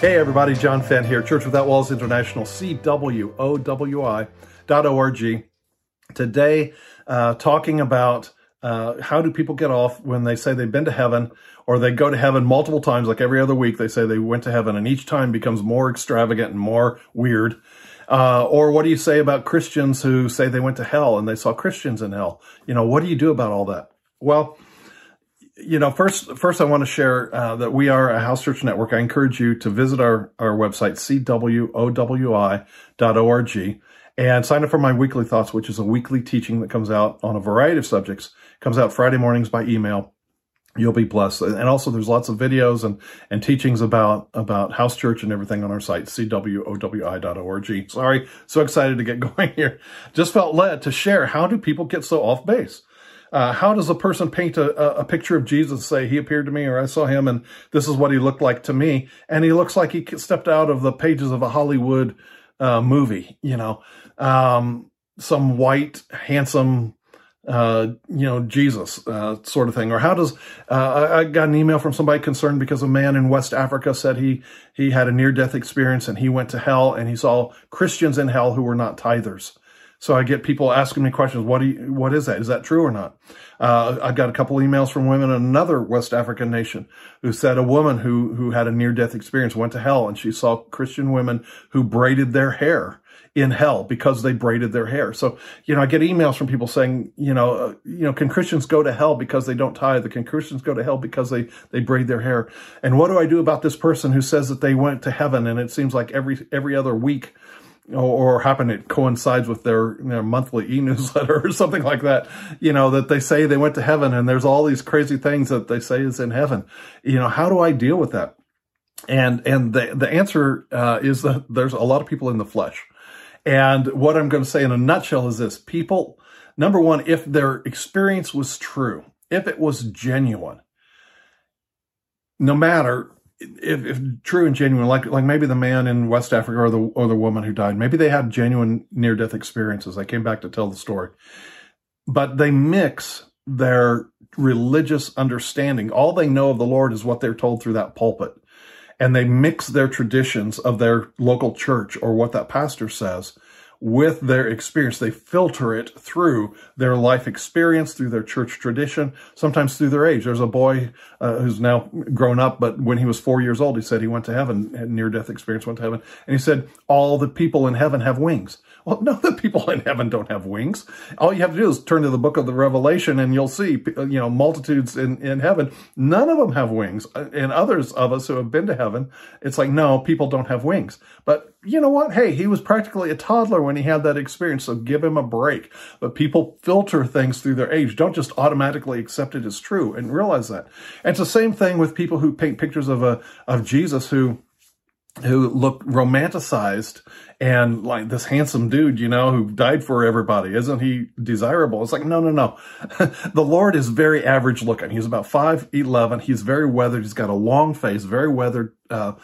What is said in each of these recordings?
Hey everybody, John Fenn here, Church Without Walls International, CWOWI.org. Today, uh, talking about uh, how do people get off when they say they've been to heaven or they go to heaven multiple times, like every other week, they say they went to heaven and each time becomes more extravagant and more weird. Uh, or what do you say about Christians who say they went to hell and they saw Christians in hell? You know, what do you do about all that? Well, you know, first, first I want to share uh, that we are a house church network. I encourage you to visit our, our website, cwowi.org, and sign up for my weekly thoughts, which is a weekly teaching that comes out on a variety of subjects. It comes out Friday mornings by email. You'll be blessed. And also there's lots of videos and, and teachings about, about house church and everything on our site, cwowi.org. Sorry, so excited to get going here. Just felt led to share how do people get so off base? Uh, how does a person paint a, a picture of Jesus, say he appeared to me or I saw him and this is what he looked like to me? And he looks like he stepped out of the pages of a Hollywood uh, movie, you know, um, some white, handsome, uh, you know, Jesus uh, sort of thing. Or how does, uh, I got an email from somebody concerned because a man in West Africa said he, he had a near-death experience and he went to hell and he saw Christians in hell who were not tithers. So I get people asking me questions. What do you, what is that? Is that true or not? Uh, I got a couple emails from women in another West African nation who said a woman who, who had a near death experience went to hell and she saw Christian women who braided their hair in hell because they braided their hair. So, you know, I get emails from people saying, you know, uh, you know, can Christians go to hell because they don't tithe? The Can Christians go to hell because they, they braid their hair? And what do I do about this person who says that they went to heaven and it seems like every, every other week or, happen it coincides with their, their monthly e-newsletter or something like that, you know, that they say they went to heaven and there's all these crazy things that they say is in heaven. You know, how do I deal with that? And, and the, the answer, uh, is that there's a lot of people in the flesh. And what I'm going to say in a nutshell is this. People, number one, if their experience was true, if it was genuine, no matter if, if, true and genuine, like like maybe the man in West Africa or the or the woman who died, maybe they had genuine near death experiences. They came back to tell the story, but they mix their religious understanding. All they know of the Lord is what they're told through that pulpit, and they mix their traditions of their local church or what that pastor says with their experience. They filter it through their life experience, through their church tradition, sometimes through their age. There's a boy uh, who's now grown up, but when he was four years old, he said he went to heaven, had near death experience, went to heaven. And he said, all the people in heaven have wings. Well, no, the people in heaven don't have wings. All you have to do is turn to the book of the Revelation and you'll see, you know, multitudes in, in heaven. None of them have wings. And others of us who have been to heaven, it's like, no, people don't have wings. But you know what? Hey, he was practically a toddler when he had that experience, so give him a break. But people filter things through their age. Don't just automatically accept it as true and realize that. And it's the same thing with people who paint pictures of a of Jesus who who look romanticized and like this handsome dude, you know, who died for everybody. Isn't he desirable? It's like, no, no, no. the Lord is very average looking. He's about 5'11. He's very weathered. He's got a long face, very weathered, uh,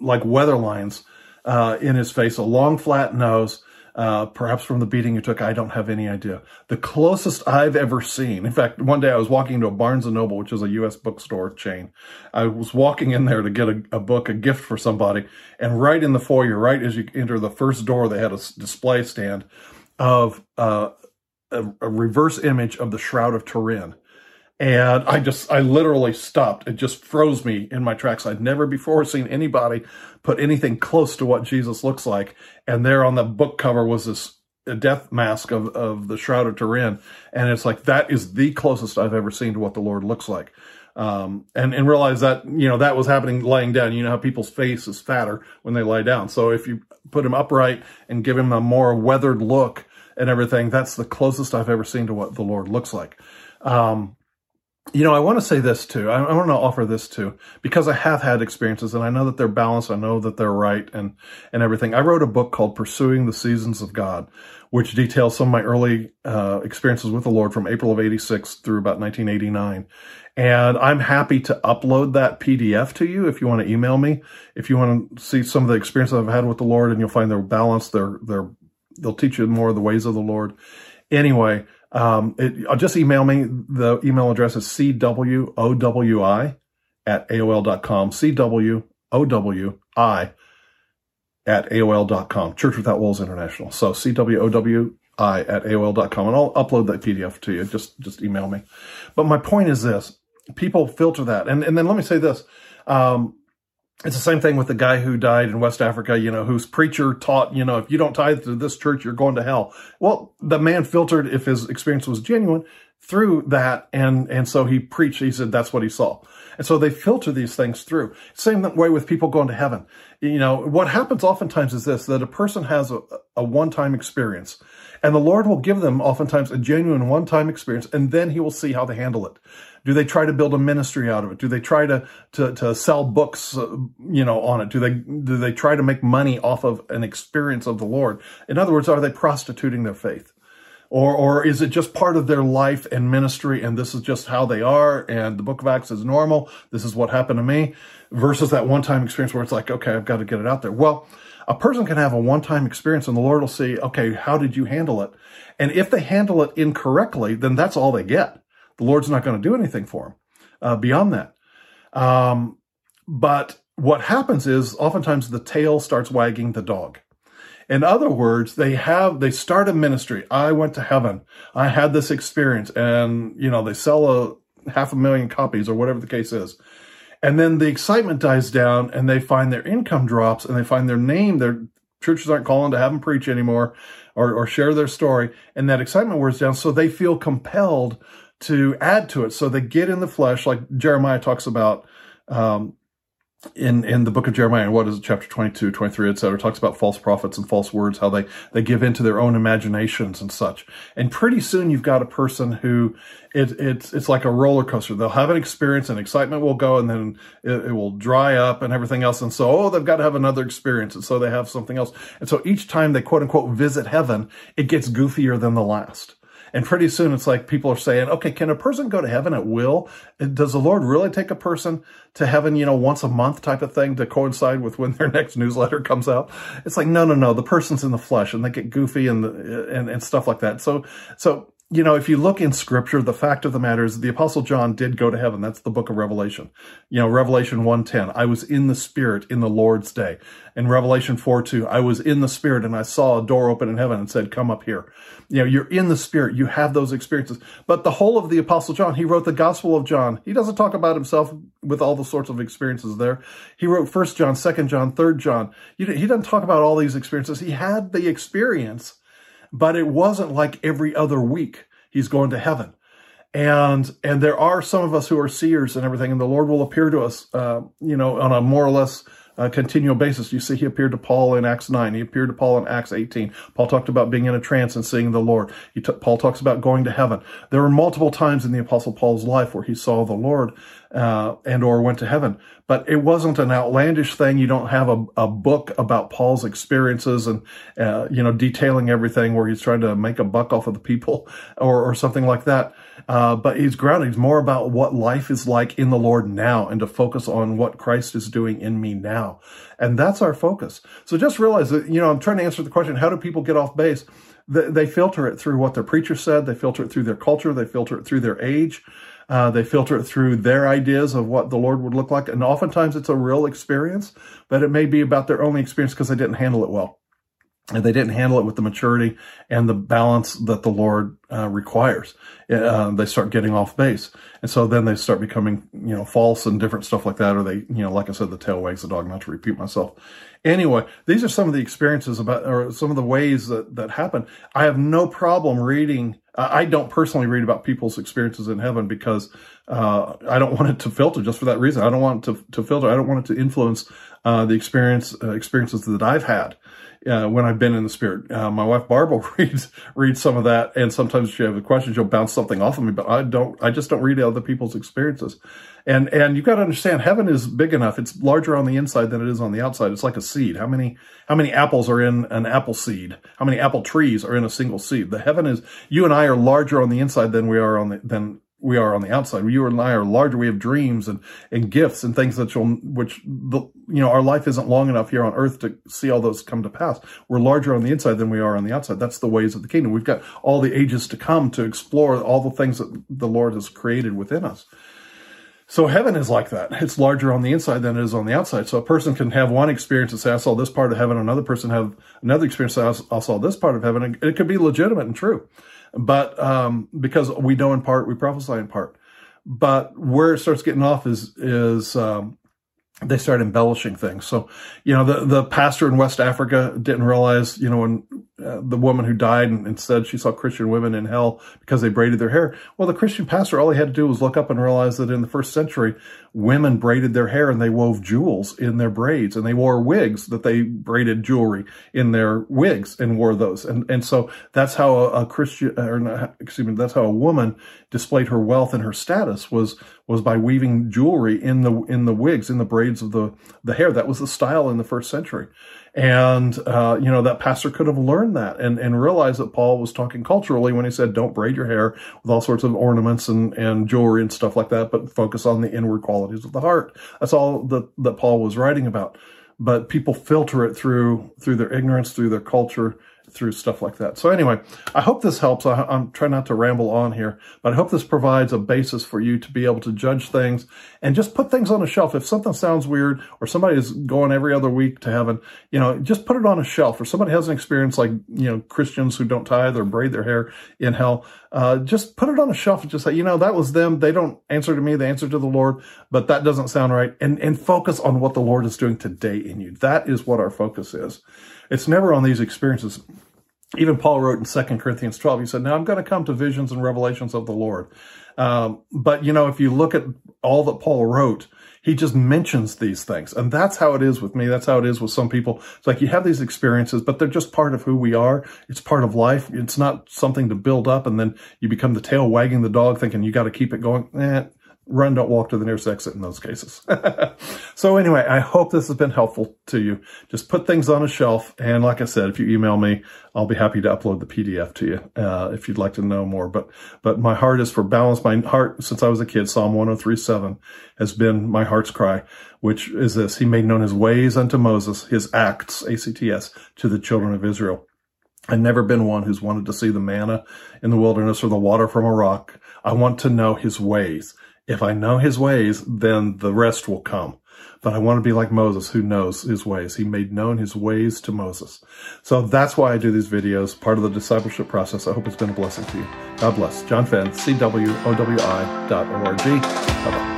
like weather lines uh, in his face, a long flat nose, uh, perhaps from the beating he took. I don't have any idea. The closest I've ever seen. In fact, one day I was walking into a Barnes and Noble, which is a U.S. bookstore chain. I was walking in there to get a, a book, a gift for somebody, and right in the foyer, right as you enter the first door, they had a display stand of uh, a, a reverse image of the Shroud of Turin. And I just, I literally stopped. It just froze me in my tracks. I'd never before seen anybody put anything close to what Jesus looks like. And there on the book cover was this death mask of, of the Shroud of Turin. And it's like, that is the closest I've ever seen to what the Lord looks like. Um, and, and realize that, you know, that was happening laying down. You know how people's face is fatter when they lie down. So if you put him upright and give him a more weathered look and everything, that's the closest I've ever seen to what the Lord looks like. Um, you know, I want to say this too. I, I, want to offer this too, because I have had experiences and I know that they're balanced. I know that they're right and, and everything. I wrote a book called Pursuing the Seasons of God, which details some of my early uh, experiences with the Lord from April of 86 through about 1989. And I'm happy to upload that PDF to you if you want to email me. If you want to see some of the experiences I've had with the Lord and you'll find they're balanced, they're, they're, they'll teach you more of the ways of the Lord. Anyway, um, it, uh, just email me. The email address is cwowi at aol.com, cwowi at AOL.com, Church Without Walls International. So C-W-O-W-I at AOL.com. And I'll upload that PDF to you. Just, just email me. But my point is this. People filter that. And, and then let me say this. Um, it's the same thing with the guy who died in West Africa, you know, whose preacher taught, you know, if you don't tithe to this church, you're going to hell. Well, the man filtered if his experience was genuine through that. And, and so he preached, he said that's what he saw. And so they filter these things through. Same way with people going to heaven. You know, what happens oftentimes is this, that a person has a, a one-time experience and the Lord will give them oftentimes a genuine one-time experience and then he will see how they handle it. Do they try to build a ministry out of it? Do they try to, to, to sell books, uh, you know, on it? Do they, do they try to make money off of an experience of the Lord? In other words, are they prostituting their faith? Or, or is it just part of their life and ministry and this is just how they are and the book of Acts is normal? This is what happened to me versus that one-time experience where it's like, okay, I've got to get it out there. Well, a person can have a one-time experience and the Lord will say, okay, how did you handle it? And if they handle it incorrectly, then that's all they get. The Lord's not going to do anything for them uh, beyond that. Um, but what happens is oftentimes the tail starts wagging the dog. In other words, they have, they start a ministry. I went to heaven. I had this experience and, you know, they sell a half a million copies or whatever the case is. And then the excitement dies down and they find their income drops and they find their name, their churches aren't calling to have them preach anymore or, or share their story. And that excitement wears down. So they feel compelled to add to it. So they get in the flesh, like Jeremiah talks about, um, in, in the book of Jeremiah, what is it, chapter 22, 23, et cetera, talks about false prophets and false words, how they, they give into their own imaginations and such. And pretty soon you've got a person who it, it's, it's like a roller coaster. They'll have an experience and excitement will go and then it, it will dry up and everything else. And so, oh, they've got to have another experience. And so they have something else. And so each time they quote unquote visit heaven, it gets goofier than the last. And pretty soon it's like people are saying, okay, can a person go to heaven at will? Does the Lord really take a person to heaven, you know, once a month type of thing to coincide with when their next newsletter comes out? It's like, no, no, no, the person's in the flesh and they get goofy and, and, and stuff like that. So, so you know, if you look in scripture, the fact of the matter is the apostle John did go to heaven. That's the book of Revelation. You know, Revelation 1.10, I was in the spirit in the Lord's day. In Revelation 4.2, I was in the spirit and I saw a door open in heaven and said, come up here. You know, you're in the spirit. You have those experiences. But the whole of the apostle John, he wrote the gospel of John. He doesn't talk about himself with all the sorts of experiences there. He wrote First John, Second John, Third John. He doesn't talk about all these experiences. He had the experience but it wasn't like every other week he's going to heaven. And, and there are some of us who are seers and everything, and the Lord will appear to us, uh, you know, on a more or less uh, continual basis. You see, he appeared to Paul in Acts 9. He appeared to Paul in Acts 18. Paul talked about being in a trance and seeing the Lord. Paul talks about going to heaven. There were multiple times in the Apostle Paul's life where he saw the Lord uh, and or went to heaven. But it wasn't an outlandish thing. You don't have a, a book about Paul's experiences and, uh, you know, detailing everything where he's trying to make a buck off of the people or, or something like that. Uh, but he's grounded. He's more about what life is like in the Lord now and to focus on what Christ is doing in me now. And that's our focus. So just realize that, you know, I'm trying to answer the question, how do people get off base? They, they filter it through what their preacher said. They filter it through their culture. They filter it through their age. Uh, they filter it through their ideas of what the Lord would look like. And oftentimes it's a real experience, but it may be about their only experience because they didn't handle it well and they didn't handle it with the maturity and the balance that the Lord uh, requires. Uh, they start getting off base. And so then they start becoming, you know, false and different stuff like that. Or they, you know, like I said, the tail wags the dog, not to repeat myself. Anyway, these are some of the experiences about, or some of the ways that, that happen. I have no problem reading. I don't personally read about people's experiences in heaven because uh, I don't want it to filter just for that reason. I don't want it to, to filter. I don't want it to influence uh, the experience uh, experiences that I've had uh, when I've been in the spirit. Uh, my wife Barbara reads reads some of that, and sometimes she has a questions, you'll bounce something off of me. But I don't. I just don't read other people's experiences. And and you've got to understand, heaven is big enough. It's larger on the inside than it is on the outside. It's like a seed. How many how many apples are in an apple seed? How many apple trees are in a single seed? The heaven is. You and I are larger on the inside than we are on the than we are on the outside. You and I are larger. We have dreams and, and gifts and things that you'll, which, the, you know, our life isn't long enough here on earth to see all those come to pass. We're larger on the inside than we are on the outside. That's the ways of the kingdom. We've got all the ages to come to explore all the things that the Lord has created within us. So heaven is like that. It's larger on the inside than it is on the outside. So a person can have one experience and say, I saw this part of heaven. Another person have another experience and say, I saw this part of heaven. And it could be legitimate and true. But, um, because we know in part, we prophesy in part. But where it starts getting off is, is, um, they start embellishing things. So, you know, the, the pastor in West Africa didn't realize, you know, when uh, the woman who died and, and, said she saw Christian women in hell because they braided their hair. Well, the Christian pastor, all he had to do was look up and realize that in the first century, women braided their hair and they wove jewels in their braids and they wore wigs that they braided jewelry in their wigs and wore those. And, and so that's how a, a Christian, or not, excuse me, that's how a woman displayed her wealth and her status was, was by weaving jewelry in the, in the wigs, in the braids of the, the hair. That was the style in the first century. And, uh, you know, that pastor could have learned that and, and realized that Paul was talking culturally when he said, don't braid your hair with all sorts of ornaments and, and jewelry and stuff like that, but focus on the inward qualities of the heart. That's all that, that Paul was writing about. But people filter it through, through their ignorance, through their culture, through stuff like that. So anyway, I hope this helps. I, am trying not to ramble on here, but I hope this provides a basis for you to be able to judge things and just put things on a shelf. If something sounds weird or somebody is going every other week to heaven, you know, just put it on a shelf. Or somebody has an experience like, you know, Christians who don't tithe or braid their hair in hell, uh, just put it on a shelf and just say, you know, that was them. They don't answer to me. They answer to the Lord, but that doesn't sound right. And, and focus on what the Lord is doing today in you. That is what our focus is. It's never on these experiences. Even Paul wrote in 2 Corinthians 12, he said, now I'm going to come to visions and revelations of the Lord. Um, but, you know, if you look at all that Paul wrote, he just mentions these things. And that's how it is with me. That's how it is with some people. It's like you have these experiences, but they're just part of who we are. It's part of life. It's not something to build up and then you become the tail wagging the dog thinking you got to keep it going. Eh, run, don't walk to the nearest exit in those cases. so anyway, I hope this has been helpful to you. Just put things on a shelf. And like I said, if you email me, I'll be happy to upload the PDF to you, uh, if you'd like to know more. But, but my heart is for balance. My heart, since I was a kid, Psalm 103.7 has been my heart's cry, which is this. He made known his ways unto Moses, his acts, A-C-T-S, to the children of Israel. I've never been one who's wanted to see the manna in the wilderness or the water from a rock. I want to know his ways. If I know his ways, then the rest will come. But I want to be like Moses who knows his ways. He made known his ways to Moses. So that's why I do these videos, part of the discipleship process. I hope it's been a blessing to you. God bless. John Fenn, CWOWI.org. Bye-bye.